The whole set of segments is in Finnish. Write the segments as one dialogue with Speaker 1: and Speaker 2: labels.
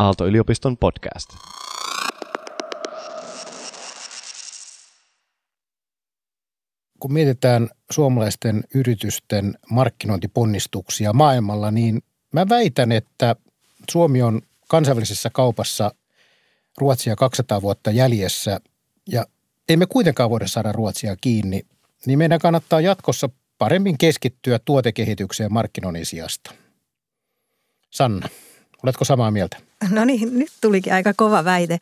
Speaker 1: Aalto-yliopiston podcast.
Speaker 2: Kun mietitään suomalaisten yritysten markkinointiponnistuksia maailmalla, niin mä väitän, että Suomi on kansainvälisessä kaupassa Ruotsia 200 vuotta jäljessä ja emme kuitenkaan voida saada Ruotsia kiinni, niin meidän kannattaa jatkossa paremmin keskittyä tuotekehitykseen markkinoinnin sijasta. Sanna, oletko samaa mieltä?
Speaker 3: No niin, nyt tulikin aika kova väite.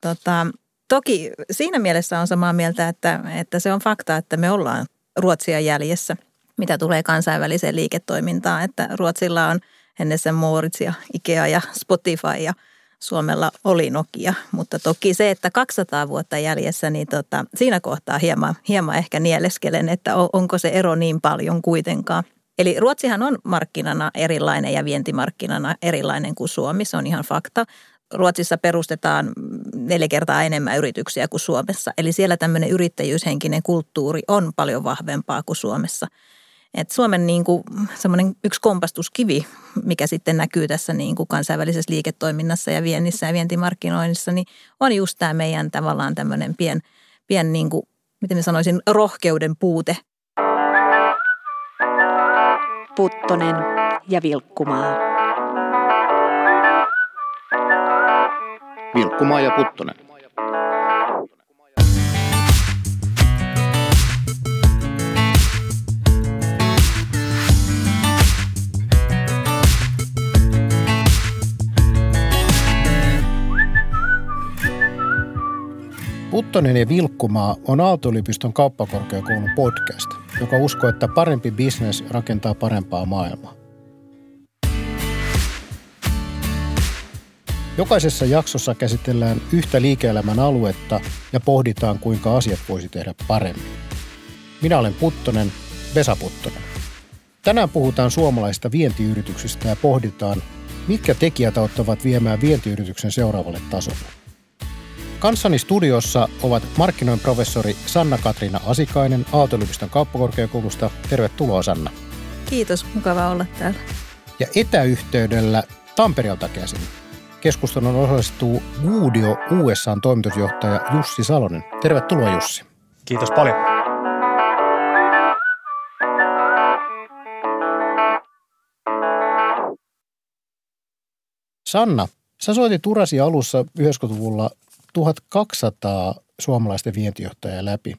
Speaker 3: Tota, toki siinä mielessä on samaa mieltä, että, että se on fakta, että me ollaan Ruotsia jäljessä, mitä tulee kansainväliseen liiketoimintaan. Että Ruotsilla on Hennessen Moritz ja Ikea ja Spotify ja Suomella oli Nokia. Mutta toki se, että 200 vuotta jäljessä, niin tota, siinä kohtaa hieman, hieman ehkä nieleskelen, että onko se ero niin paljon kuitenkaan – Eli Ruotsihan on markkinana erilainen ja vientimarkkinana erilainen kuin Suomi, se on ihan fakta. Ruotsissa perustetaan neljä kertaa enemmän yrityksiä kuin Suomessa. Eli siellä tämmöinen yrittäjyyshenkinen kulttuuri on paljon vahvempaa kuin Suomessa. Et Suomen niin kuin semmoinen yksi kompastuskivi, mikä sitten näkyy tässä niin kuin kansainvälisessä liiketoiminnassa ja viennissä ja vientimarkkinoinnissa, niin on just tämä meidän tavallaan tämmöinen pien, pien niin kuin, miten mä sanoisin, rohkeuden puute –
Speaker 4: Puttonen ja Vilkkumaa.
Speaker 2: Vilkkumaa ja Puttonen. Puttonen ja Vilkkumaa on Aalto-yliopiston kauppakorkeakoulun podcast, joka uskoo, että parempi bisnes rakentaa parempaa maailmaa. Jokaisessa jaksossa käsitellään yhtä liike-elämän aluetta ja pohditaan, kuinka asiat voisi tehdä paremmin. Minä olen Puttonen, Vesa Puttonen. Tänään puhutaan suomalaista vientiyrityksistä ja pohditaan, mitkä tekijät auttavat viemään vientiyrityksen seuraavalle tasolle. Kanssani studiossa ovat markkinoin professori Sanna-Katriina Asikainen Aalto-yliopiston kauppakorkeakoulusta. Tervetuloa Sanna.
Speaker 3: Kiitos, mukava olla täällä.
Speaker 2: Ja etäyhteydellä Tampereelta käsin keskustelun osallistuu Goodio USAn toimitusjohtaja Jussi Salonen. Tervetuloa Jussi.
Speaker 5: Kiitos paljon.
Speaker 2: Sanna, sä soitit urasi alussa 90-luvulla 1200 suomalaisten vientijohtajaa läpi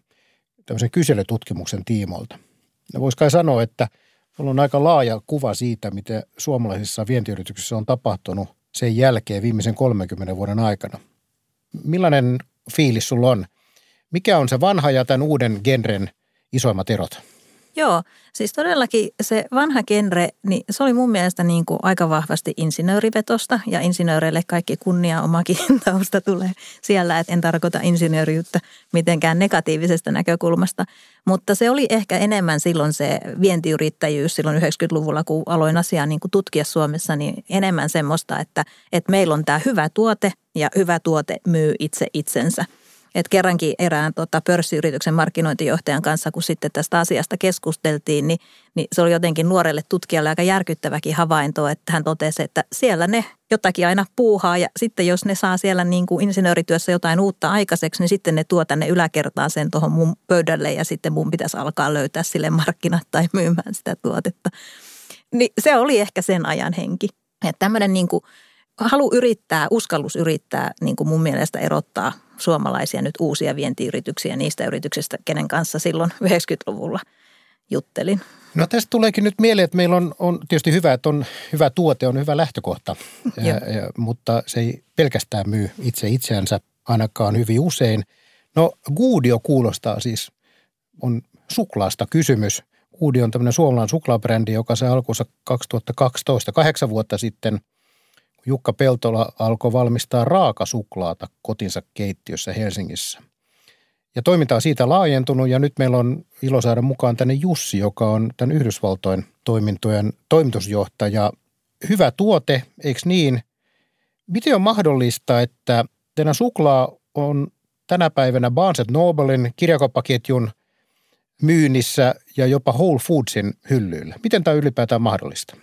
Speaker 2: tämmöisen kyselytutkimuksen tiimolta. Ja voisi kai sanoa, että on aika laaja kuva siitä, miten suomalaisissa vientiyrityksissä on tapahtunut sen jälkeen viimeisen 30 vuoden aikana. Millainen fiilis sulla on? Mikä on se vanha ja tämän uuden genren isoimmat erot?
Speaker 3: Joo, siis todellakin se vanha genre, niin se oli mun mielestä niin kuin aika vahvasti insinöörivetosta ja insinööreille kaikki kunnia omakin tausta tulee siellä, että en tarkoita insinööriyttä mitenkään negatiivisesta näkökulmasta, mutta se oli ehkä enemmän silloin se vientiyrittäjyys silloin 90-luvulla, kun aloin asiaa niin kuin tutkia Suomessa, niin enemmän semmoista, että, että meillä on tämä hyvä tuote ja hyvä tuote myy itse itsensä – et kerrankin erään tota, pörssiyrityksen markkinointijohtajan kanssa, kun sitten tästä asiasta keskusteltiin, niin, niin se oli jotenkin nuorelle tutkijalle aika järkyttäväkin havainto, että hän totesi, että siellä ne jotakin aina puuhaa ja sitten jos ne saa siellä niin kuin insinöörityössä jotain uutta aikaiseksi, niin sitten ne tuo tänne yläkertaan sen tuohon mun pöydälle ja sitten mun pitäisi alkaa löytää sille markkinat tai myymään sitä tuotetta. Niin se oli ehkä sen ajan henki. Että tämmöinen niin kuin halu yrittää, uskallus yrittää niin kuin mun mielestä erottaa suomalaisia nyt uusia vientiyrityksiä niistä yrityksistä, kenen kanssa silloin 90-luvulla juttelin.
Speaker 2: No tästä tuleekin nyt mieleen, että meillä on, on tietysti hyvä, että on hyvä tuote, on hyvä lähtökohta, ja, ja, mutta se ei pelkästään myy itse itseänsä ainakaan hyvin usein. No Guudio kuulostaa siis, on suklaasta kysymys. Guudio on tämmöinen suomalainen suklaabrändi, joka sai alkuunsa 2012, kahdeksan vuotta sitten – Jukka Peltola alkoi valmistaa raakasuklaata kotinsa keittiössä Helsingissä. Ja toiminta on siitä laajentunut ja nyt meillä on ilo saada mukaan tänne Jussi, joka on tämän Yhdysvaltojen toimintojen toimitusjohtaja. Hyvä tuote, eikö niin? Miten on mahdollista, että teidän suklaa on tänä päivänä Barnes Nobelin kirjakauppaketjun myynnissä ja jopa Whole Foodsin hyllyillä? Miten tämä ylipäätään mahdollista?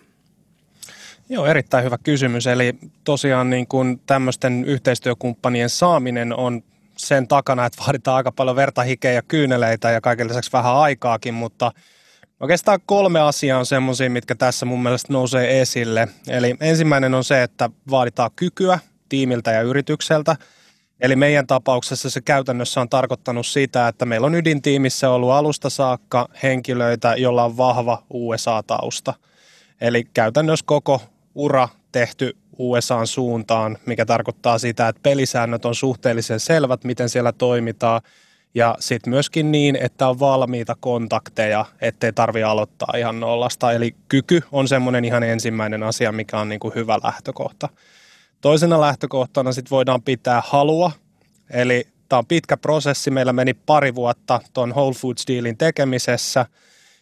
Speaker 1: Joo, erittäin hyvä kysymys. Eli tosiaan niin kuin tämmöisten yhteistyökumppanien saaminen on sen takana, että vaaditaan aika paljon verta, hikeä ja kyyneleitä ja kaiken lisäksi vähän aikaakin, mutta oikeastaan kolme asiaa on semmoisia, mitkä tässä mun mielestä nousee esille. Eli ensimmäinen on se, että vaaditaan kykyä tiimiltä ja yritykseltä. Eli meidän tapauksessa se käytännössä on tarkoittanut sitä, että meillä on ydintiimissä ollut alusta saakka henkilöitä, joilla on vahva USA-tausta. Eli käytännössä koko ura tehty USAn suuntaan, mikä tarkoittaa sitä, että pelisäännöt on suhteellisen selvät, miten siellä toimitaan. Ja sitten myöskin niin, että on valmiita kontakteja, ettei tarvi aloittaa ihan nollasta. Eli kyky on semmoinen ihan ensimmäinen asia, mikä on niin kuin hyvä lähtökohta. Toisena lähtökohtana sitten voidaan pitää halua, eli tämä on pitkä prosessi. Meillä meni pari vuotta tuon Whole Foods-diilin tekemisessä –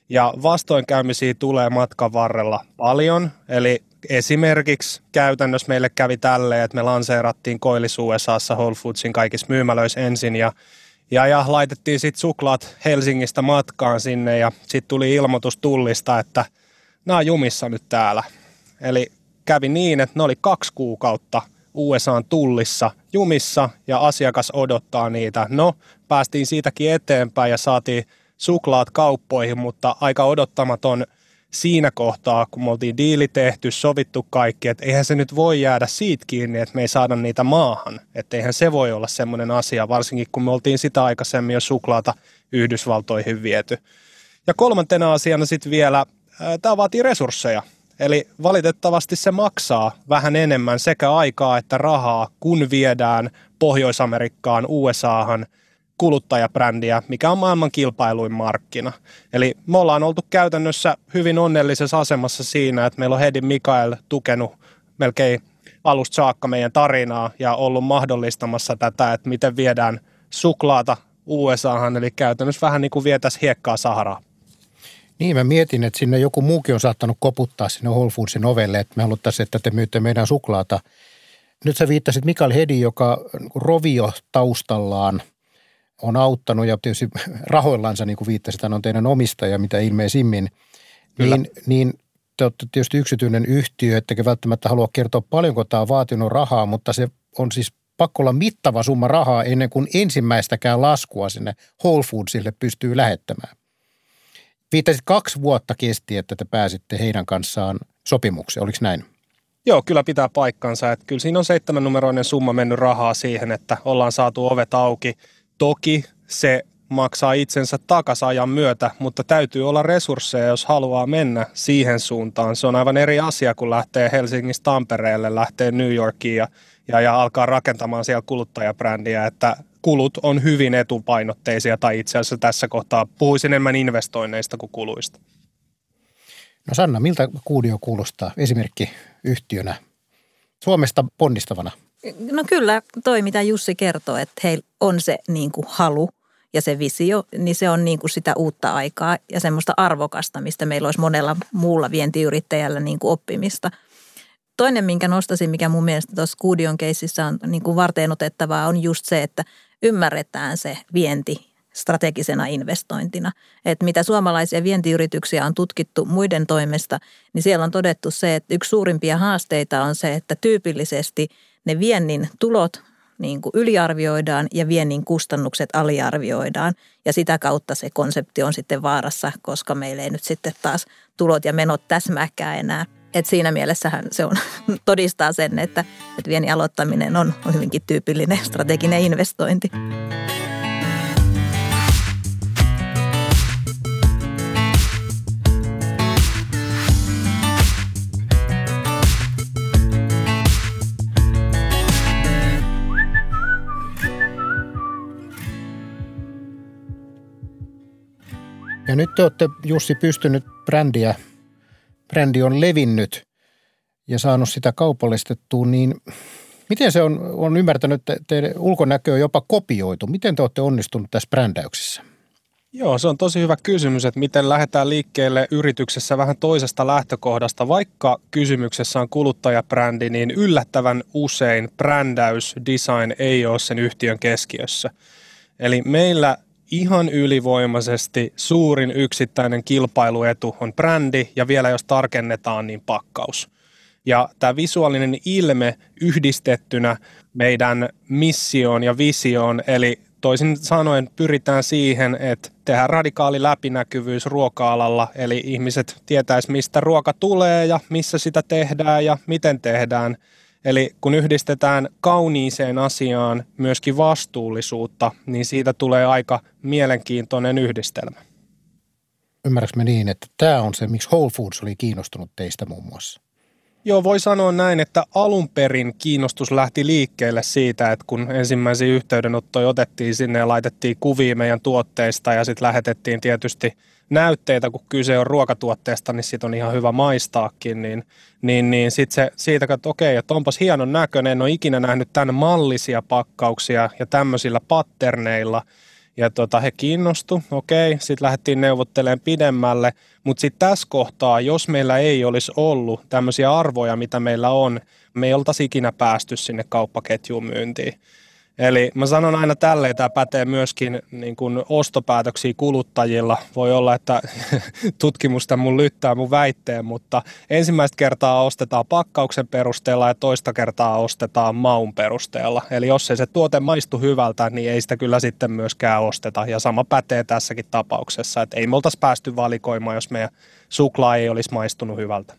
Speaker 1: ja vastoinkäymisiä tulee matkan varrella paljon, eli esimerkiksi käytännössä meille kävi tälleen, että me lanseerattiin Koilis USAssa Whole Foodsin kaikissa myymälöissä ensin ja ja, ja laitettiin sitten suklaat Helsingistä matkaan sinne ja sitten tuli ilmoitus tullista, että nämä on jumissa nyt täällä. Eli kävi niin, että ne oli kaksi kuukautta USAn tullissa jumissa ja asiakas odottaa niitä. No, päästiin siitäkin eteenpäin ja saatiin suklaat kauppoihin, mutta aika odottamaton siinä kohtaa, kun me oltiin diili tehty, sovittu kaikki, että eihän se nyt voi jäädä siitä kiinni, että me ei saada niitä maahan. Että eihän se voi olla semmoinen asia, varsinkin kun me oltiin sitä aikaisemmin jo suklaata Yhdysvaltoihin viety. Ja kolmantena asiana sitten vielä, tämä vaatii resursseja. Eli valitettavasti se maksaa vähän enemmän sekä aikaa että rahaa, kun viedään Pohjois-Amerikkaan, USAhan – kuluttajabrändiä, mikä on maailman kilpailuin markkina. Eli me ollaan oltu käytännössä hyvin onnellisessa asemassa siinä, että meillä on Hedi Mikael tukenut melkein alusta saakka meidän tarinaa ja ollut mahdollistamassa tätä, että miten viedään suklaata USAhan, eli käytännössä vähän niin kuin vietäisiin hiekkaa Saharaa.
Speaker 2: Niin, mä mietin, että sinne joku muukin on saattanut koputtaa sinne Whole Foodsin ovelle, että me haluttaisiin, että te myytte meidän suklaata. Nyt sä viittasit Mikael Hedi, joka rovio taustallaan – on auttanut ja tietysti rahoillansa, niin kuin viittasit, on teidän omistaja mitä ilmeisimmin, niin, niin te olette tietysti yksityinen yhtiö, ettekä välttämättä halua kertoa paljonko tämä on vaatinut rahaa, mutta se on siis pakko olla mittava summa rahaa ennen kuin ensimmäistäkään laskua sinne Whole Foodsille pystyy lähettämään. Viittasit kaksi vuotta kesti, että te pääsitte heidän kanssaan sopimukseen, oliko näin?
Speaker 1: Joo, kyllä pitää paikkansa. Että kyllä siinä on seitsemän numeroinen summa mennyt rahaa siihen, että ollaan saatu ovet auki – Toki se maksaa itsensä takasajan myötä, mutta täytyy olla resursseja, jos haluaa mennä siihen suuntaan. Se on aivan eri asia, kun lähtee Helsingistä Tampereelle, lähtee New Yorkiin ja, ja, ja alkaa rakentamaan siellä kuluttajabrändiä, että kulut on hyvin etupainotteisia tai itse asiassa tässä kohtaa puhuisin enemmän investoinneista kuin kuluista.
Speaker 2: No Sanna, miltä Kuudio kuulostaa esimerkki yhtiönä Suomesta ponnistavana?
Speaker 3: No kyllä toi, mitä Jussi kertoo, että heillä on se niin kuin halu ja se visio, niin se on niin kuin sitä uutta aikaa ja semmoista arvokasta, mistä meillä olisi monella muulla vientiyrittäjällä niin kuin oppimista. Toinen, minkä nostasin, mikä mun mielestä tuossa Kuudion keississä on niin kuin varteen otettavaa, on just se, että ymmärretään se vienti strategisena investointina. Että mitä suomalaisia vientiyrityksiä on tutkittu muiden toimesta, niin siellä on todettu se, että yksi suurimpia haasteita on se, että tyypillisesti ne viennin tulot niin kuin yliarvioidaan ja viennin kustannukset aliarvioidaan. Ja sitä kautta se konsepti on sitten vaarassa, koska meillä ei nyt sitten taas tulot ja menot täsmääkään enää. Et siinä mielessähän se on, todistaa sen, että, että viennin aloittaminen on hyvinkin tyypillinen strateginen investointi.
Speaker 2: Ja nyt te olette Jussi pystynyt brändiä, brändi on levinnyt ja saanut sitä kaupallistettua, niin miten se on, on ymmärtänyt, että teidän ulkonäkö on jopa kopioitu? Miten te olette onnistunut tässä brändäyksessä?
Speaker 1: Joo, se on tosi hyvä kysymys, että miten lähdetään liikkeelle yrityksessä vähän toisesta lähtökohdasta. Vaikka kysymyksessä on kuluttajabrändi, niin yllättävän usein brändäys, design ei ole sen yhtiön keskiössä. Eli meillä ihan ylivoimaisesti suurin yksittäinen kilpailuetu on brändi ja vielä jos tarkennetaan, niin pakkaus. Ja tämä visuaalinen ilme yhdistettynä meidän missioon ja visioon, eli toisin sanoen pyritään siihen, että tehdään radikaali läpinäkyvyys ruoka-alalla, eli ihmiset tietäis mistä ruoka tulee ja missä sitä tehdään ja miten tehdään. Eli kun yhdistetään kauniiseen asiaan myöskin vastuullisuutta, niin siitä tulee aika mielenkiintoinen yhdistelmä.
Speaker 2: Ymmärrätkö me niin, että tämä on se, miksi Whole Foods oli kiinnostunut teistä muun muassa?
Speaker 1: Joo, voi sanoa näin, että alun perin kiinnostus lähti liikkeelle siitä, että kun ensimmäisiä yhteydenottoja otettiin sinne ja laitettiin kuvia meidän tuotteista ja sitten lähetettiin tietysti näytteitä, kun kyse on ruokatuotteesta, niin siitä on ihan hyvä maistaakin, niin, niin, niin sitten se, siitä, että okei, että onpas hienon näköinen, en ole ikinä nähnyt tämän mallisia pakkauksia ja tämmöisillä patterneilla – ja tota, he kiinnostu, okei, sitten lähdettiin neuvottelemaan pidemmälle, mutta sitten tässä kohtaa, jos meillä ei olisi ollut tämmöisiä arvoja, mitä meillä on, me ei oltaisi ikinä päästy sinne kauppaketjuun myyntiin. Eli mä sanon aina tälleen, tämä pätee myöskin niin kuin ostopäätöksiä kuluttajilla. Voi olla, että tutkimusta mun lyttää mun väitteen, mutta ensimmäistä kertaa ostetaan pakkauksen perusteella ja toista kertaa ostetaan maun perusteella. Eli jos ei se tuote maistu hyvältä, niin ei sitä kyllä sitten myöskään osteta. Ja sama pätee tässäkin tapauksessa, että ei me oltaisi päästy valikoimaan, jos meidän suklaa ei olisi maistunut hyvältä.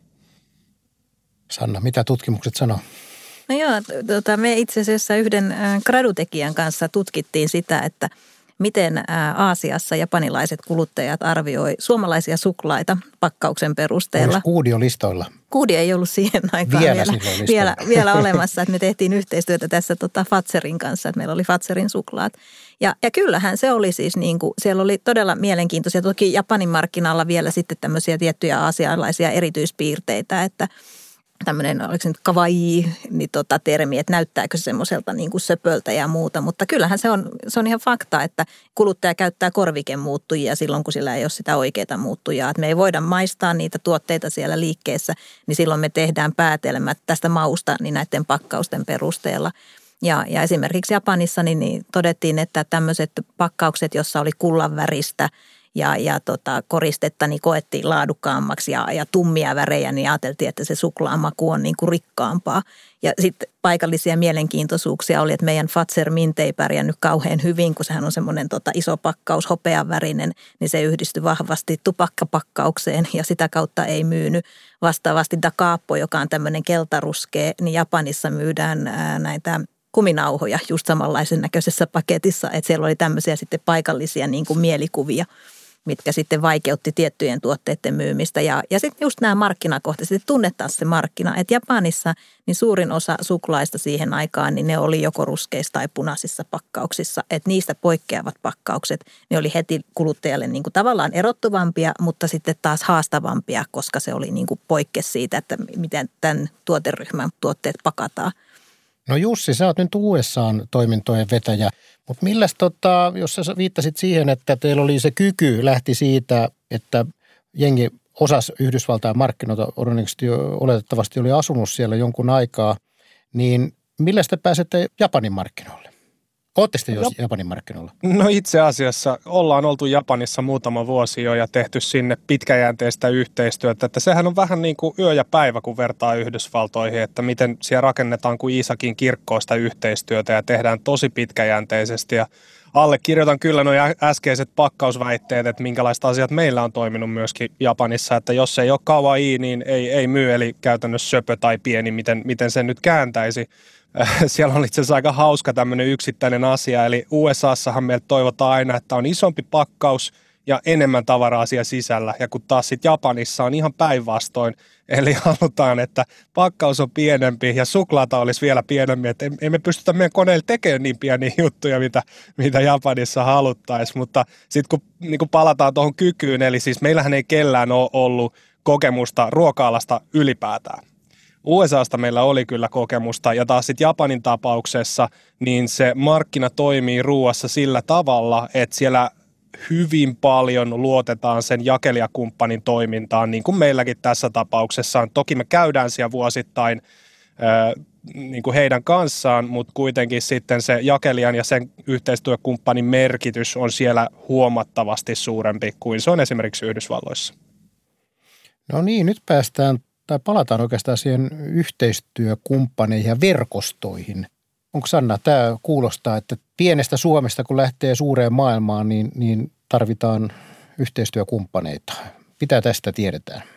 Speaker 2: Sanna, mitä tutkimukset sanoo?
Speaker 3: No joo, tota, me itse asiassa yhden gradutekijän kanssa tutkittiin sitä, että miten Aasiassa japanilaiset kuluttajat arvioi suomalaisia suklaita pakkauksen perusteella.
Speaker 2: Olisi kuudio listoilla?
Speaker 3: Kuudi ei ollut siihen aikaan
Speaker 2: vielä,
Speaker 3: vielä, vielä, vielä olemassa. Että me tehtiin yhteistyötä tässä tota Fatserin kanssa, että meillä oli Fatserin suklaat. Ja, ja kyllähän se oli siis niin kuin, siellä oli todella mielenkiintoisia. Toki Japanin markkinalla vielä sitten tämmöisiä tiettyjä asialaisia erityispiirteitä, että – tämmöinen, oliko se nyt kawaii, niin tota termi, että näyttääkö se semmoiselta niin kuin söpöltä ja muuta. Mutta kyllähän se on, se on ihan fakta, että kuluttaja käyttää korvikemuuttujia silloin, kun sillä ei ole sitä oikeaa muuttujaa. Että me ei voida maistaa niitä tuotteita siellä liikkeessä, niin silloin me tehdään päätelmät tästä mausta niin näiden pakkausten perusteella. Ja, ja esimerkiksi Japanissa niin, niin todettiin, että tämmöiset pakkaukset, jossa oli kullan väristä – ja, ja tota, koristetta niin koettiin laadukkaammaksi ja, ja tummia värejä, niin ajateltiin, että se suklaamaku on niin kuin rikkaampaa. Ja sitten paikallisia mielenkiintoisuuksia oli, että meidän Fatser Mint ei pärjännyt kauhean hyvin, kun sehän on semmoinen tota, iso pakkaus, hopean värinen, niin se yhdistyi vahvasti tupakkapakkaukseen ja sitä kautta ei myynyt. Vastaavasti Dakaappo, joka on tämmöinen keltaruskea, niin Japanissa myydään ää, näitä kuminauhoja just samanlaisen näköisessä paketissa, että siellä oli tämmöisiä sitten paikallisia niin kuin mielikuvia – mitkä sitten vaikeutti tiettyjen tuotteiden myymistä. Ja, ja sitten just nämä markkinakohtaiset, tunnetaan se markkina. Että Japanissa niin suurin osa suklaista siihen aikaan, niin ne oli joko ruskeissa tai punaisissa pakkauksissa. Että niistä poikkeavat pakkaukset, ne oli heti kuluttajalle niin kuin tavallaan erottuvampia, mutta sitten taas haastavampia, koska se oli niin kuin poikke siitä, että miten tämän tuoteryhmän tuotteet pakataan.
Speaker 2: No Jussi, sä oot nyt USAn toimintojen vetäjä. Mutta milläs, tota, jos sä viittasit siihen, että teillä oli se kyky, lähti siitä, että jengi osas Yhdysvaltain markkinoita, oletettavasti oli asunut siellä jonkun aikaa, niin millä te pääsette Japanin markkinoille? Oletteko te jo no, Japanin markkinoilla?
Speaker 1: No itse asiassa ollaan oltu Japanissa muutama vuosi jo ja tehty sinne pitkäjänteistä yhteistyötä. Että sehän on vähän niin kuin yö ja päivä, kun vertaa Yhdysvaltoihin, että miten siellä rakennetaan kuin Iisakin kirkkoista yhteistyötä ja tehdään tosi pitkäjänteisesti. Ja allekirjoitan kyllä nuo äskeiset pakkausväitteet, että minkälaiset asiat meillä on toiminut myöskin Japanissa, että jos ei ole kawaii, niin ei, ei myy, eli käytännössä söpö tai pieni, miten, miten sen nyt kääntäisi. siellä on itse asiassa aika hauska tämmöinen yksittäinen asia, eli USAssahan meiltä toivotaan aina, että on isompi pakkaus ja enemmän tavaraa siellä sisällä, ja kun taas sitten Japanissa on ihan päinvastoin, eli halutaan, että pakkaus on pienempi ja suklaata olisi vielä pienempi, että emme pystytä meidän koneella tekemään niin pieniä juttuja, mitä, mitä Japanissa haluttaisiin, mutta sitten kun niin kun palataan tuohon kykyyn, eli siis meillähän ei kellään ole ollut kokemusta ruoka-alasta ylipäätään. USAsta meillä oli kyllä kokemusta ja taas sitten Japanin tapauksessa niin se markkina toimii ruuassa sillä tavalla, että siellä hyvin paljon luotetaan sen jakelijakumppanin toimintaan, niin kuin meilläkin tässä tapauksessa on. Toki me käydään siellä vuosittain niin kuin heidän kanssaan, mutta kuitenkin sitten se jakelijan ja sen yhteistyökumppanin merkitys on siellä huomattavasti suurempi kuin se on esimerkiksi Yhdysvalloissa.
Speaker 2: No niin, nyt päästään tai palataan oikeastaan siihen yhteistyökumppaneihin ja verkostoihin. Onko Sanna, tämä kuulostaa, että pienestä Suomesta kun lähtee suureen maailmaan, niin, niin tarvitaan yhteistyökumppaneita. Mitä tästä tiedetään?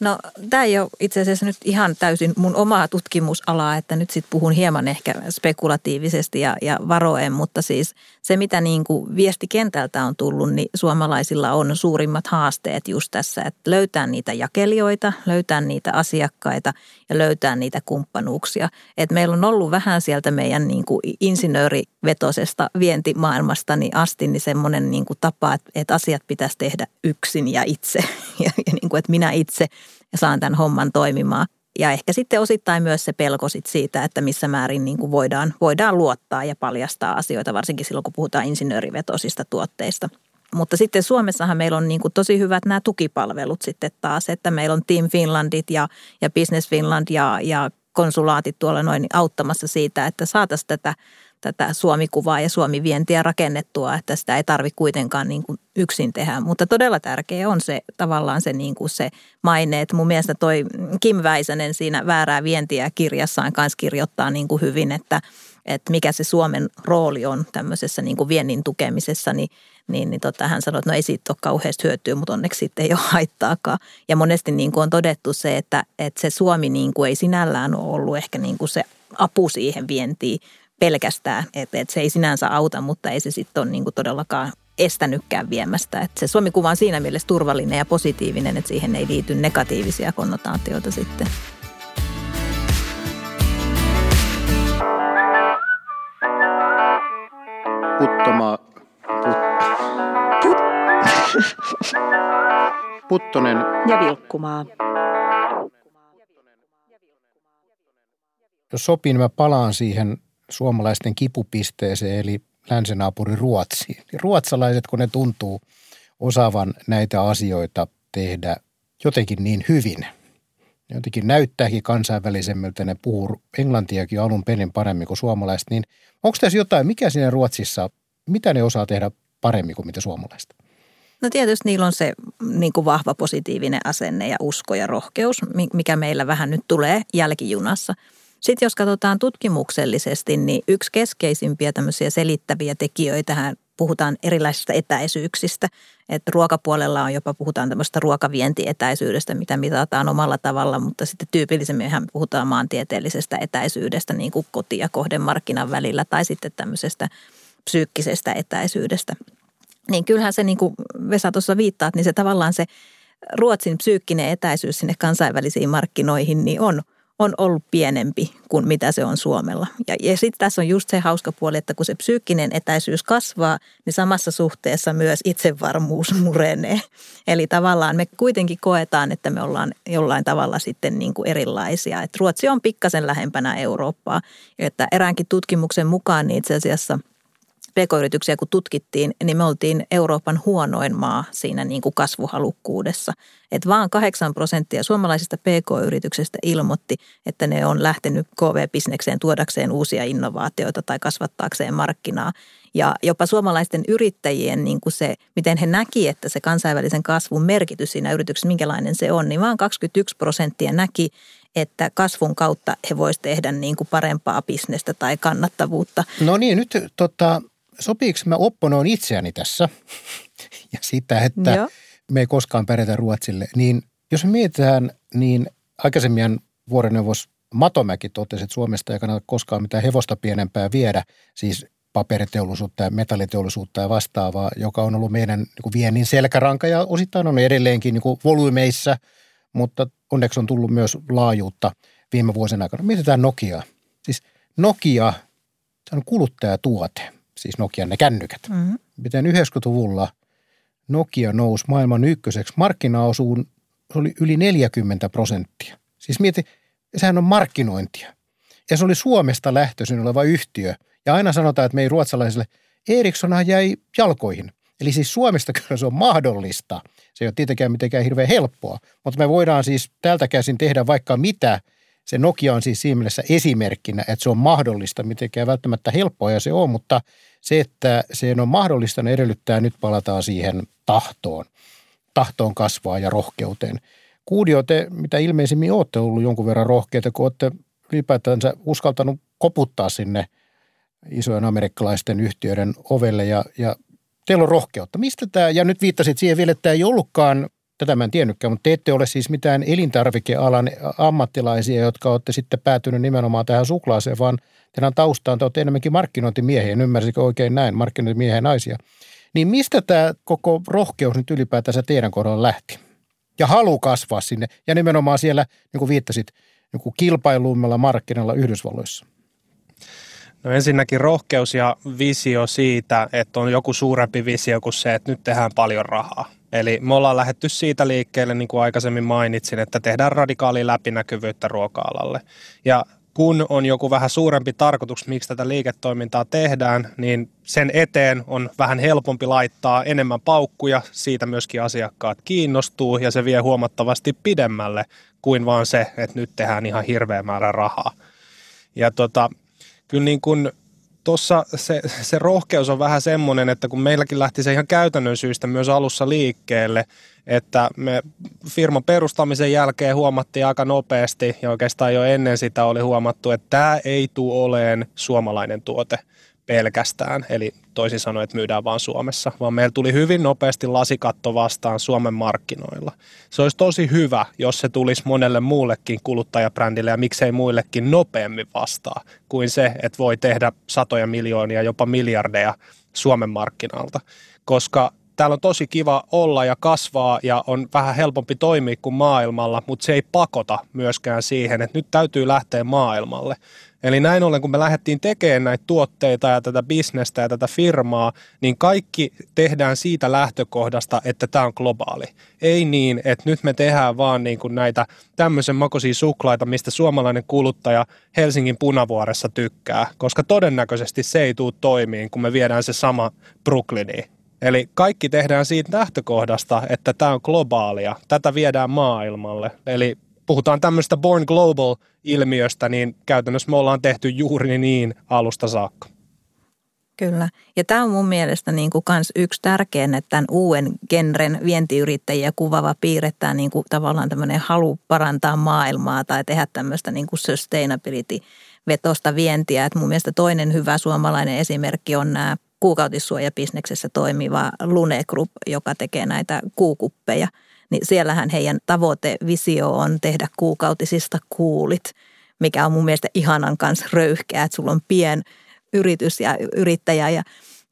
Speaker 3: No tämä ei ole itse asiassa nyt ihan täysin mun omaa tutkimusalaa, että nyt sitten puhun hieman ehkä spekulatiivisesti ja, ja varoen, mutta siis se mitä niin kuin viestikentältä on tullut, niin suomalaisilla on suurimmat haasteet just tässä, että löytää niitä jakelijoita, löytää niitä asiakkaita ja löytää niitä kumppanuuksia. Et meillä on ollut vähän sieltä meidän niin kuin insinöörivetosesta vientimaailmasta niin asti niin semmoinen niin kuin tapa, että, että asiat pitäisi tehdä yksin ja itse ja, ja niin kuin, että minä itse – ja saan tämän homman toimimaan. Ja ehkä sitten osittain myös se pelko sit siitä, että missä määrin niin kuin voidaan, voidaan luottaa ja paljastaa asioita, varsinkin silloin kun puhutaan insinöörivetosista tuotteista. Mutta sitten Suomessahan meillä on niin kuin tosi hyvät nämä tukipalvelut sitten taas, että meillä on Team Finlandit ja, ja Business Finland ja, ja konsulaatit tuolla noin auttamassa siitä, että saataisiin tätä tätä Suomi-kuvaa ja Suomi-vientiä rakennettua, että sitä ei tarvitse kuitenkaan niin kuin yksin tehdä. Mutta todella tärkeä on se tavallaan se, niin kuin se maine, että mun mielestä toi Kim Väisänen siinä väärää vientiä kirjassaan kanssa kirjoittaa niin kuin hyvin, että, että mikä se Suomen rooli on tämmöisessä niin kuin viennin tukemisessa, niin niin, niin tota, hän sanoi, että no ei siitä ole kauheasti hyötyä, mutta onneksi sitten ei ole haittaakaan. Ja monesti niin kuin on todettu se, että, että se Suomi niin kuin ei sinällään ole ollut ehkä niin kuin se apu siihen vientiin, pelkästään, että, että se ei sinänsä auta, mutta ei se sitten ole niin kuin todellakaan estänytkään viemästä. Että se Suomi-kuva on siinä mielessä turvallinen ja positiivinen, että siihen ei liity negatiivisia konnotaatioita sitten.
Speaker 2: Puttoma, put, put, Puttonen
Speaker 4: ja Vilkkumaa.
Speaker 2: Jos sopii, niin mä palaan siihen suomalaisten kipupisteeseen, eli länsinaapuri Ruotsiin. Ruotsalaiset, kun ne tuntuu osaavan näitä asioita tehdä jotenkin niin hyvin, jotenkin näyttääkin kansainvälisemmältä, ne puhuu englantiakin alun perin paremmin kuin suomalaiset, niin onko tässä jotain, mikä siinä Ruotsissa, mitä ne osaa tehdä paremmin kuin mitä suomalaiset?
Speaker 3: No tietysti niillä on se niin kuin vahva positiivinen asenne ja usko ja rohkeus, mikä meillä vähän nyt tulee jälkijunassa – sitten jos katsotaan tutkimuksellisesti, niin yksi keskeisimpiä tämmöisiä selittäviä tekijöitä puhutaan erilaisista etäisyyksistä. Että ruokapuolella on jopa puhutaan tämmöistä ruokavientietäisyydestä, mitä mitataan omalla tavalla, mutta sitten tyypillisemmin puhutaan maantieteellisestä etäisyydestä niin kuin koti- ja kohdemarkkinan välillä tai sitten tämmöisestä psyykkisestä etäisyydestä. Niin kyllähän se, niin kuin Vesa tuossa viittaat, niin se tavallaan se Ruotsin psyykkinen etäisyys sinne kansainvälisiin markkinoihin niin on – on ollut pienempi kuin mitä se on Suomella. Ja, ja sitten tässä on just se hauska puoli, että kun se psyykkinen etäisyys kasvaa, niin samassa suhteessa myös itsevarmuus murenee. Eli tavallaan me kuitenkin koetaan, että me ollaan jollain tavalla sitten niin kuin erilaisia. Et Ruotsi on pikkasen lähempänä Eurooppaa. Että eräänkin tutkimuksen mukaan niin itse asiassa – pk-yrityksiä kun tutkittiin, niin me oltiin Euroopan huonoin maa siinä niin kuin kasvuhalukkuudessa. Että vaan 8 prosenttia suomalaisista pk-yrityksistä ilmoitti, että ne on lähtenyt KV-bisnekseen tuodakseen uusia innovaatioita tai kasvattaakseen markkinaa. Ja jopa suomalaisten yrittäjien niin kuin se, miten he näki, että se kansainvälisen kasvun merkitys siinä yrityksessä, minkälainen se on, niin vaan 21 prosenttia näki, että kasvun kautta he voisivat tehdä niin kuin parempaa bisnestä tai kannattavuutta.
Speaker 2: No niin, nyt tota, sopiiko mä opponoin itseäni tässä ja sitä, että Joo. me ei koskaan pärjätä Ruotsille, niin jos me mietitään, niin aikaisemmin vuoroneuvos Matomäki totesi, että Suomesta ei kannata koskaan mitään hevosta pienempää viedä, siis paperiteollisuutta ja metalliteollisuutta ja vastaavaa, joka on ollut meidän niin kuin viennin selkäranka ja osittain on edelleenkin niin kuin volyymeissa, mutta onneksi on tullut myös laajuutta viime vuosien aikana. Mietitään Nokia. Siis Nokia, se on kuluttajatuote siis Nokian ne kännykät. Mm-hmm. Miten 90-luvulla Nokia nousi maailman ykköseksi markkinaosuun, se oli yli 40 prosenttia. Siis mieti, sehän on markkinointia. Ja se oli Suomesta lähtöisin oleva yhtiö. Ja aina sanotaan, että me ei ruotsalaisille, Ericssonhan jäi jalkoihin. Eli siis Suomesta kyllä se on mahdollista. Se ei ole tietenkään mitenkään hirveän helppoa, mutta me voidaan siis tältä käsin tehdä vaikka mitä – se Nokia on siis siinä mielessä esimerkkinä, että se on mahdollista, mitenkään välttämättä helppoa ja se on, mutta se, että se on mahdollista, ne edellyttää nyt palataan siihen tahtoon, tahtoon kasvaa ja rohkeuteen. Kuudio, te mitä ilmeisimmin olette ollut jonkun verran rohkeita, kun olette ylipäätänsä uskaltanut koputtaa sinne isojen amerikkalaisten yhtiöiden ovelle ja, ja teillä on rohkeutta. Mistä tämä, ja nyt viittasit siihen vielä, että tämä ei ollutkaan, tätä mä en tiennytkään, mutta te ette ole siis mitään elintarvikealan ammattilaisia, jotka olette sitten päätynyt nimenomaan tähän suklaaseen, vaan teidän taustaan te olette enemmänkin markkinointimiehiä, ymmärsikö oikein näin, markkinointimiehiä naisia. Niin mistä tämä koko rohkeus nyt ylipäätänsä teidän kohdalla lähti? Ja halu kasvaa sinne, ja nimenomaan siellä, niin kuin viittasit, niin kuin kilpailummalla markkinalla Yhdysvalloissa.
Speaker 1: No ensinnäkin rohkeus ja visio siitä, että on joku suurempi visio kuin se, että nyt tehdään paljon rahaa. Eli me ollaan lähetty siitä liikkeelle, niin kuin aikaisemmin mainitsin, että tehdään radikaalia läpinäkyvyyttä ruoka-alalle. Ja kun on joku vähän suurempi tarkoitus, miksi tätä liiketoimintaa tehdään, niin sen eteen on vähän helpompi laittaa enemmän paukkuja, siitä myöskin asiakkaat kiinnostuu ja se vie huomattavasti pidemmälle kuin vaan se, että nyt tehdään ihan hirveä määrä rahaa. Ja tota, kyllä niin kuin tuossa se, se rohkeus on vähän semmoinen, että kun meilläkin lähti se ihan käytännön syystä myös alussa liikkeelle, että me firman perustamisen jälkeen huomattiin aika nopeasti ja oikeastaan jo ennen sitä oli huomattu, että tämä ei tule oleen suomalainen tuote pelkästään, eli toisin sanoen, että myydään vain Suomessa, vaan meillä tuli hyvin nopeasti lasikatto vastaan Suomen markkinoilla. Se olisi tosi hyvä, jos se tulisi monelle muullekin kuluttajabrändille ja miksei muillekin nopeammin vastaa kuin se, että voi tehdä satoja miljoonia, jopa miljardeja Suomen markkinalta, koska täällä on tosi kiva olla ja kasvaa ja on vähän helpompi toimia kuin maailmalla, mutta se ei pakota myöskään siihen, että nyt täytyy lähteä maailmalle. Eli näin ollen, kun me lähdettiin tekemään näitä tuotteita ja tätä bisnestä ja tätä firmaa, niin kaikki tehdään siitä lähtökohdasta, että tämä on globaali. Ei niin, että nyt me tehdään vaan niin kuin näitä tämmöisen makoisia suklaita, mistä suomalainen kuluttaja Helsingin punavuoressa tykkää, koska todennäköisesti se ei tule toimiin, kun me viedään se sama Brooklyniin. Eli kaikki tehdään siitä lähtökohdasta, että tämä on globaalia, tätä viedään maailmalle. Eli puhutaan tämmöistä Born Global-ilmiöstä, niin käytännössä me ollaan tehty juuri niin alusta saakka.
Speaker 3: Kyllä. Ja tämä on mun mielestä niin kuin kans yksi tärkein, että tämän uuden genren vientiyrittäjiä kuvava piirre, tämä niin kuin tavallaan tämmöinen halu parantaa maailmaa tai tehdä tämmöistä niin kuin sustainability-vetosta vientiä. Että mun mielestä toinen hyvä suomalainen esimerkki on nämä kuukautissuojabisneksessä toimiva Lune Group, joka tekee näitä kuukuppeja – niin siellähän heidän tavoitevisio on tehdä kuukautisista kuulit, mikä on mun mielestä ihanan kanssa röyhkeä, että sulla on pien yritys ja yrittäjä ja,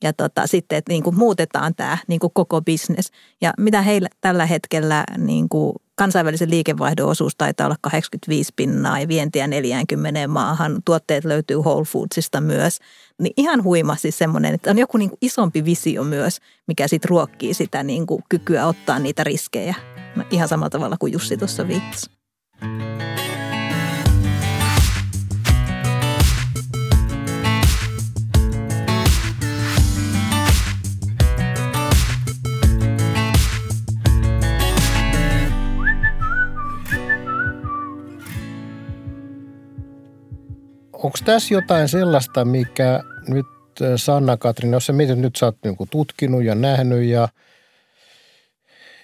Speaker 3: ja tota, sitten, että niin kuin muutetaan tämä niin kuin koko bisnes. Ja mitä heillä tällä hetkellä niin kuin kansainvälisen liikevaihdon osuus taitaa olla 85 pinnaa ja vientiä 40 maahan. Tuotteet löytyy Whole Foodsista myös. Niin ihan huima siis semmoinen, että on joku niin kuin isompi visio myös, mikä sitten ruokkii sitä niin kuin kykyä ottaa niitä riskejä. Ihan samalla tavalla kuin Jussi tuossa viittasi.
Speaker 2: Onko tässä jotain sellaista, mikä nyt äh, Sanna-Katrin, jos sä mietit, nyt sä oot niin tutkinut ja nähnyt ja,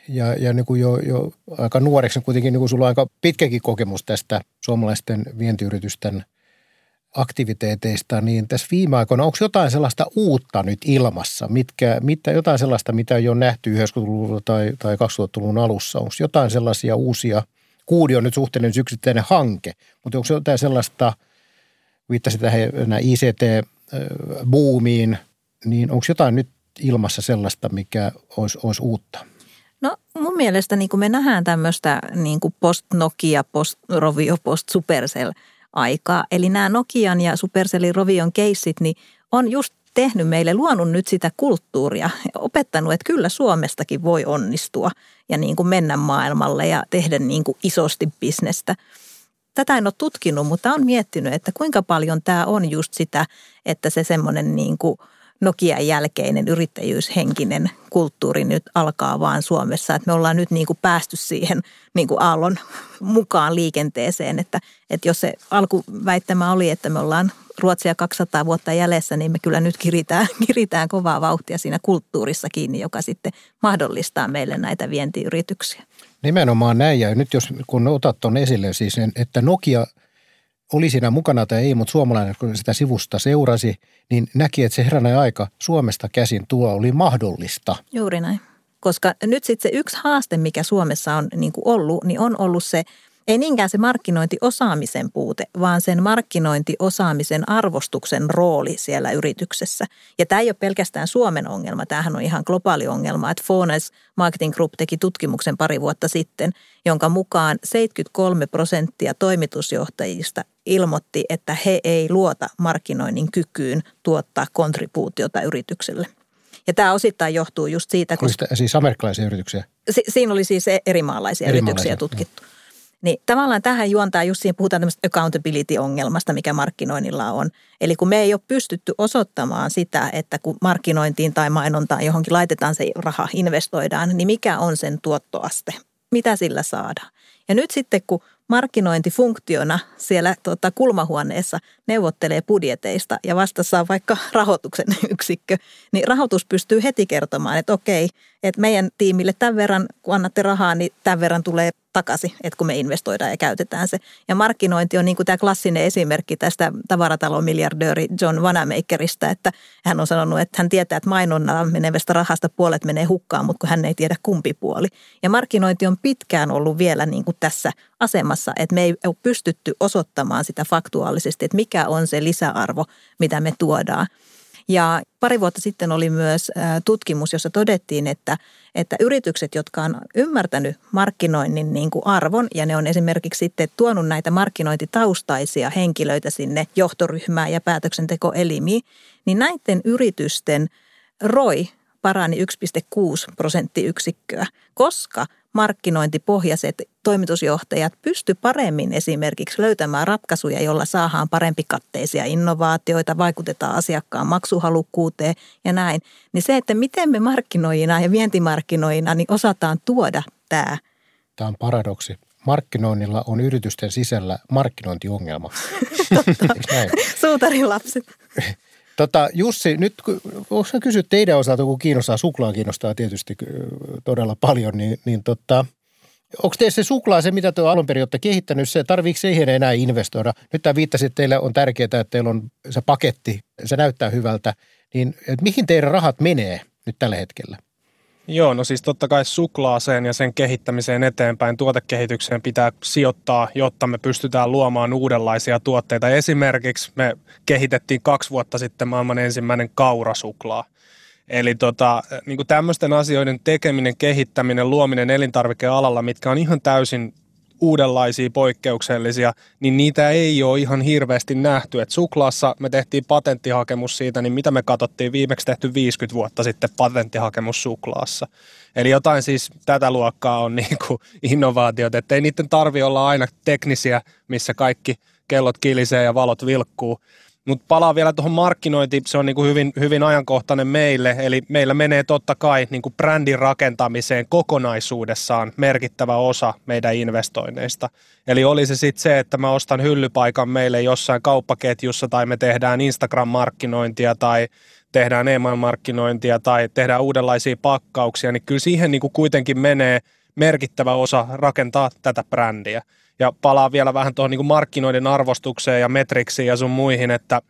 Speaker 2: ja, ja niin kuin jo, jo aika nuoreksi kuitenkin niin kuin sulla on aika pitkäkin kokemus tästä suomalaisten vientiyritysten aktiviteeteista, niin tässä viime aikoina, onko jotain sellaista uutta nyt ilmassa? Mitkä, mitä, jotain sellaista, mitä ei ole nähty 90-luvulla tai, tai 2000-luvun alussa? Onko jotain sellaisia uusia, Kuudi on nyt suhteellinen yksittäinen hanke, mutta onko jotain sellaista – viittasit tähän ICT-buumiin, niin onko jotain nyt ilmassa sellaista, mikä olisi, olisi uutta?
Speaker 3: No mun mielestä niin kuin me nähdään tämmöistä niin post-Nokia, post-Rovio, post-Supercell aikaa. Eli nämä Nokian ja Supercellin Rovion keissit, niin on just tehnyt meille, luonut nyt sitä kulttuuria opettanut, että kyllä Suomestakin voi onnistua ja niin kuin mennä maailmalle ja tehdä niin kuin isosti bisnestä – tätä en ole tutkinut, mutta on miettinyt, että kuinka paljon tämä on just sitä, että se semmoinen niin kuin Nokian jälkeinen yrittäjyyshenkinen kulttuuri nyt alkaa vaan Suomessa. Että me ollaan nyt niin kuin päästy siihen niin kuin aallon mukaan liikenteeseen, että, että jos se alkuväittämä oli, että me ollaan Ruotsia 200 vuotta jäljessä, niin me kyllä nyt kiritään, kiritään kovaa vauhtia siinä kulttuurissa kiinni, joka sitten mahdollistaa meille näitä vientiyrityksiä.
Speaker 2: Nimenomaan näin, ja nyt jos kun otat tuon esille siis, että Nokia oli siinä mukana tai ei, mutta suomalainen, kun sitä sivusta seurasi, niin näki, että se herranen aika Suomesta käsin tuo oli mahdollista.
Speaker 3: Juuri näin. Koska nyt sitten se yksi haaste, mikä Suomessa on niin kuin ollut, niin on ollut se – ei niinkään se markkinointiosaamisen puute, vaan sen markkinointiosaamisen arvostuksen rooli siellä yrityksessä. Ja tämä ei ole pelkästään Suomen ongelma, tämähän on ihan globaali ongelma. Että Fones Marketing Group teki tutkimuksen pari vuotta sitten, jonka mukaan 73 prosenttia toimitusjohtajista ilmoitti, että he ei luota markkinoinnin kykyyn tuottaa kontribuutiota yritykselle. Ja tämä osittain johtuu just siitä,
Speaker 2: kun... Siis amerikkalaisia yrityksiä?
Speaker 3: Si- siinä oli siis eri maalaisia, eri yrityksiä maalaisia, tutkittu. Jo. Niin tavallaan tähän juontaa just siihen, puhutaan tämmöistä accountability-ongelmasta, mikä markkinoinnilla on. Eli kun me ei ole pystytty osoittamaan sitä, että kun markkinointiin tai mainontaan johonkin laitetaan se raha, investoidaan, niin mikä on sen tuottoaste? Mitä sillä saadaan? Ja nyt sitten kun markkinointifunktiona siellä tuota, kulmahuoneessa neuvottelee budjeteista ja vastassa on vaikka rahoituksen yksikkö, niin rahoitus pystyy heti kertomaan, että okei, että meidän tiimille tämän verran, kun annatte rahaa, niin tämän verran tulee takaisin, että kun me investoidaan ja käytetään se. Ja markkinointi on niin kuin tämä klassinen esimerkki tästä tavaratalon miljardööri John Vanamakerista, että hän on sanonut, että hän tietää, että mainonnalla menevästä rahasta puolet menee hukkaan, mutta kun hän ei tiedä kumpi puoli. Ja markkinointi on pitkään ollut vielä niin kuin tässä asemassa, että me ei ole pystytty osoittamaan sitä faktuaalisesti, että mikä on se lisäarvo, mitä me tuodaan. Ja pari vuotta sitten oli myös tutkimus, jossa todettiin, että, että yritykset, jotka on ymmärtänyt markkinoinnin niin kuin arvon ja ne on esimerkiksi sitten tuonut näitä markkinointitaustaisia henkilöitä sinne johtoryhmään ja päätöksentekoelimiin, niin näiden yritysten ROI parani 1,6 prosenttiyksikköä, koska markkinointipohjaiset toimitusjohtajat pysty paremmin esimerkiksi löytämään ratkaisuja, joilla saadaan parempi katteisia innovaatioita, vaikutetaan asiakkaan maksuhalukkuuteen ja näin. Niin se, että miten me markkinoijina ja vientimarkkinoijina niin osataan tuoda tämä.
Speaker 2: Tämä on paradoksi. Markkinoinnilla on yritysten sisällä markkinointiongelma.
Speaker 3: Suutarin lapset.
Speaker 2: Tota, Jussi, nyt voiko kysyä teidän osalta, kun kiinnostaa, suklaa kiinnostaa tietysti todella paljon, niin, niin tota, onko teillä se suklaa se, mitä te alun perin olette kehittänyt, se tarviiko siihen enää investoida? Nyt tämä viittasi, että teille on tärkeää, että teillä on se paketti, se näyttää hyvältä, niin mihin teidän rahat menee nyt tällä hetkellä?
Speaker 1: Joo, no siis totta kai suklaaseen ja sen kehittämiseen eteenpäin tuotekehitykseen pitää sijoittaa, jotta me pystytään luomaan uudenlaisia tuotteita. Esimerkiksi me kehitettiin kaksi vuotta sitten maailman ensimmäinen kaurasuklaa. Eli tota, niin tämmöisten asioiden tekeminen, kehittäminen, luominen elintarvikealalla, mitkä on ihan täysin uudenlaisia, poikkeuksellisia, niin niitä ei ole ihan hirveästi nähty. Et suklaassa me tehtiin patenttihakemus siitä, niin mitä me katsottiin viimeksi tehty 50 vuotta sitten patenttihakemus suklaassa. Eli jotain siis tätä luokkaa on niin innovaatiot, että ei niiden tarvi olla aina teknisiä, missä kaikki kellot kilisee ja valot vilkkuu, mutta palaa vielä tuohon markkinointiin, se on niinku hyvin, hyvin ajankohtainen meille, eli meillä menee totta kai niinku brändin rakentamiseen kokonaisuudessaan merkittävä osa meidän investoinneista. Eli oli se sitten se, että mä ostan hyllypaikan meille jossain kauppaketjussa tai me tehdään Instagram-markkinointia tai tehdään email-markkinointia tai tehdään uudenlaisia pakkauksia, niin kyllä siihen niinku kuitenkin menee merkittävä osa rakentaa tätä brändiä. Ja palaa vielä vähän tuohon niin markkinoiden arvostukseen ja metriksiin ja sun muihin, että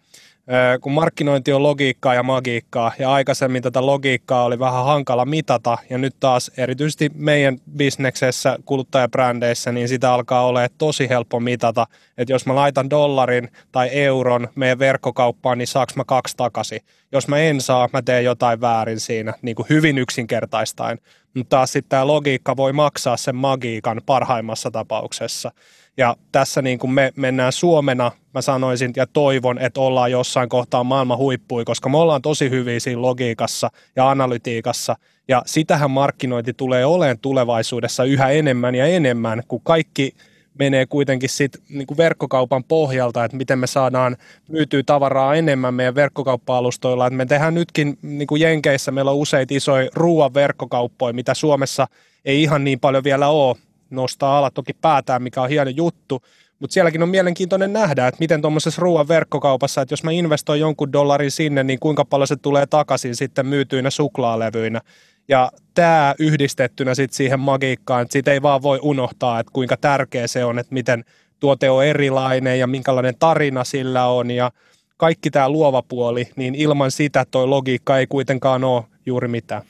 Speaker 1: kun markkinointi on logiikkaa ja magiikkaa ja aikaisemmin tätä logiikkaa oli vähän hankala mitata ja nyt taas erityisesti meidän bisneksessä, kuluttajabrändeissä, niin sitä alkaa olla tosi helppo mitata, että jos mä laitan dollarin tai euron meidän verkkokauppaan, niin saaks mä kaksi takaisin. Jos mä en saa, mä teen jotain väärin siinä, niin kuin hyvin yksinkertaistain. Mutta taas sitten tämä logiikka voi maksaa sen magiikan parhaimmassa tapauksessa. Ja tässä niin kuin me mennään Suomena, mä sanoisin ja toivon, että ollaan jossain kohtaa maailman huippui, koska me ollaan tosi hyviä siinä logiikassa ja analytiikassa. Ja sitähän markkinointi tulee olemaan tulevaisuudessa yhä enemmän ja enemmän, kun kaikki menee kuitenkin sit niin kuin verkkokaupan pohjalta, että miten me saadaan myytyä tavaraa enemmän meidän verkkokauppa-alustoilla. Että me tehdään nytkin niin kuin Jenkeissä, meillä on useita isoja ruoan verkkokauppoja, mitä Suomessa ei ihan niin paljon vielä ole nostaa ala toki päätään, mikä on hieno juttu, Mutta sielläkin on mielenkiintoinen nähdä, että miten tuommoisessa ruoan verkkokaupassa, että jos mä investoin jonkun dollarin sinne, niin kuinka paljon se tulee takaisin sitten myytyinä suklaalevyinä. Ja tämä yhdistettynä sitten siihen magiikkaan, että siitä ei vaan voi unohtaa, että kuinka tärkeä se on, että miten tuote on erilainen ja minkälainen tarina sillä on ja kaikki tämä luova puoli, niin ilman sitä toi logiikka ei kuitenkaan ole juuri mitään.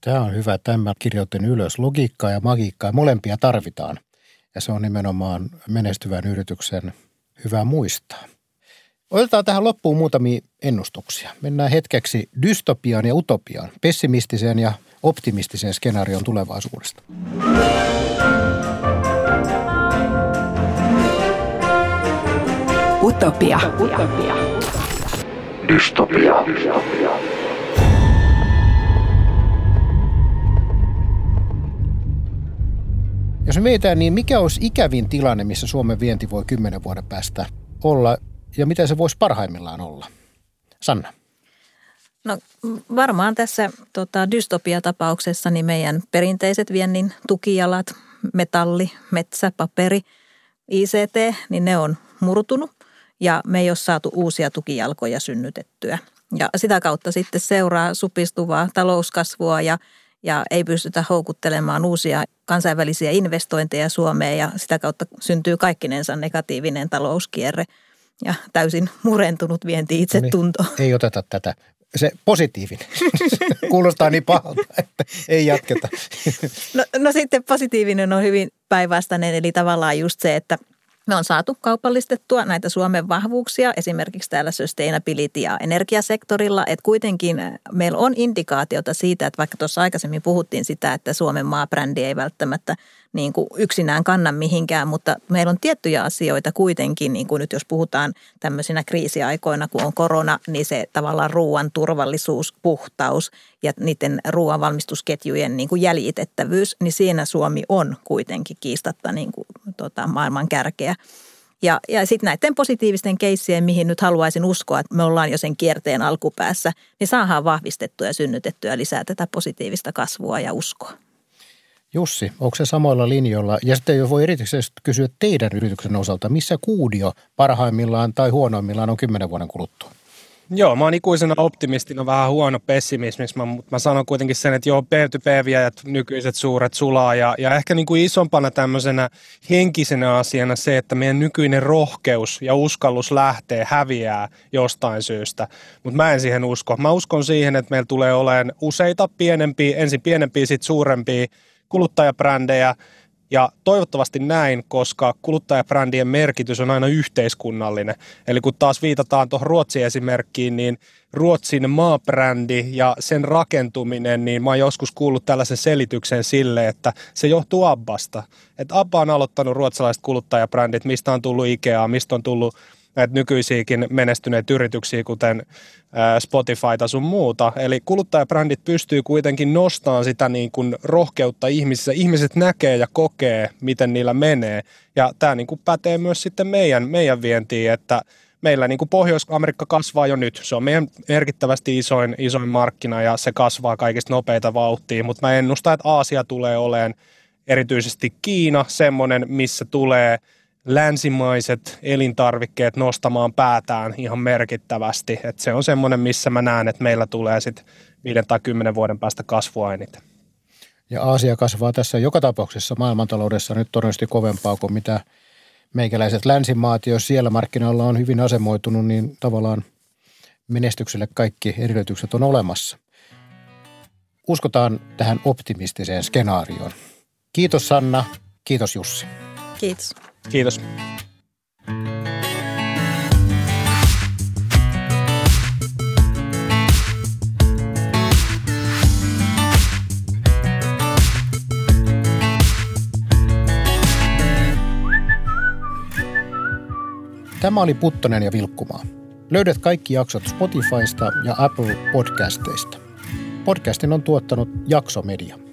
Speaker 2: Tämä on hyvä. Tämä kirjoitin ylös. Logiikkaa ja magiikkaa, molempia tarvitaan. Ja se on nimenomaan menestyvän yrityksen hyvä muistaa. Otetaan tähän loppuun muutamia ennustuksia. Mennään hetkeksi dystopiaan ja utopiaan, pessimistiseen ja optimistiseen skenaarion tulevaisuudesta.
Speaker 4: Utopia. Utopia.
Speaker 5: Dystopia.
Speaker 2: Jos me mietitään, niin mikä olisi ikävin tilanne, missä Suomen vienti voi kymmenen vuoden päästä olla ja mitä se voisi parhaimmillaan olla? Sanna.
Speaker 3: No varmaan tässä tota, dystopiatapauksessa niin meidän perinteiset viennin tukijalat, metalli, metsä, paperi, ICT, niin ne on murtunut ja me ei ole saatu uusia tukijalkoja synnytettyä. Ja sitä kautta sitten seuraa supistuvaa talouskasvua ja, ja ei pystytä houkuttelemaan uusia kansainvälisiä investointeja Suomeen ja sitä kautta syntyy kaikkinensa negatiivinen talouskierre ja täysin murentunut vienti itsetunto.
Speaker 2: No niin, ei oteta tätä. Se positiivinen. Kuulostaa niin pahalta, että ei jatketa.
Speaker 3: No, no sitten positiivinen on hyvin päinvastainen, eli tavallaan just se, että – me on saatu kaupallistettua näitä Suomen vahvuuksia esimerkiksi täällä sustainability- ja energiasektorilla, että kuitenkin meillä on indikaatiota siitä, että vaikka tuossa aikaisemmin puhuttiin sitä, että Suomen maabrändi ei välttämättä niin kuin yksinään kanna mihinkään, mutta meillä on tiettyjä asioita kuitenkin, niin kuin nyt jos puhutaan tämmöisinä kriisiaikoina, kun on korona, niin se tavallaan ruoan turvallisuus, puhtaus ja niiden ruoanvalmistusketjujen niin kuin jäljitettävyys, niin siinä Suomi on kuitenkin kiistatta niin kuin, tota, maailman kärkeä. Ja, ja sitten näiden positiivisten keissien, mihin nyt haluaisin uskoa, että me ollaan jo sen kierteen alkupäässä, niin saadaan vahvistettua ja synnytettyä lisää tätä positiivista kasvua ja uskoa.
Speaker 2: Jussi, onko se samoilla linjoilla? Ja sitten jo voi erityisesti kysyä teidän yrityksen osalta, missä kuudio parhaimmillaan tai huonoimmillaan on kymmenen vuoden kuluttua?
Speaker 1: Joo, mä oon ikuisena optimistina vähän huono pessimismiksi, mutta mä sanon kuitenkin sen, että joo, P2P-viejät, nykyiset suuret sulaa ja, ja ehkä niin kuin isompana tämmöisenä henkisenä asiana se, että meidän nykyinen rohkeus ja uskallus lähtee häviää jostain syystä, mutta mä en siihen usko. Mä uskon siihen, että meillä tulee olemaan useita pienempiä, ensin pienempiä, sitten suurempia kuluttajabrändejä, ja toivottavasti näin, koska kuluttajabrändien merkitys on aina yhteiskunnallinen. Eli kun taas viitataan tuohon Ruotsin esimerkkiin, niin Ruotsin maabrändi ja sen rakentuminen, niin mä oon joskus kuullut tällaisen selityksen sille, että se johtuu Abbasta. Että Abba on aloittanut ruotsalaiset kuluttajabrändit, mistä on tullut Ikea, mistä on tullut näitä nykyisiäkin menestyneitä yrityksiä, kuten Spotifyta sun muuta. Eli kuluttajabrändit pystyy kuitenkin nostamaan sitä niin kuin rohkeutta ihmisissä. Ihmiset näkee ja kokee, miten niillä menee. Ja tämä niin kuin pätee myös sitten meidän, meidän vientiin, että meillä niin kuin Pohjois-Amerikka kasvaa jo nyt. Se on meidän merkittävästi isoin, isoin markkina ja se kasvaa kaikista nopeita vauhtia, mutta mä ennustan, että Aasia tulee olemaan erityisesti Kiina semmoinen, missä tulee – länsimaiset elintarvikkeet nostamaan päätään ihan merkittävästi. Et se on semmoinen, missä mä näen, että meillä tulee sitten viiden tai kymmenen vuoden päästä kasvua eniten.
Speaker 2: Ja Aasia kasvaa tässä joka tapauksessa maailmantaloudessa nyt todennäköisesti kovempaa kuin mitä meikäläiset länsimaat, jos siellä markkinoilla on hyvin asemoitunut, niin tavallaan menestykselle kaikki edellytykset on olemassa. Uskotaan tähän optimistiseen skenaarioon. Kiitos Sanna, kiitos Jussi.
Speaker 3: Kiitos.
Speaker 1: Kiitos.
Speaker 2: Tämä oli Puttonen ja Vilkkumaa. Löydät kaikki jaksot Spotifysta ja Apple Podcasteista. Podcastin on tuottanut Jaksomedia.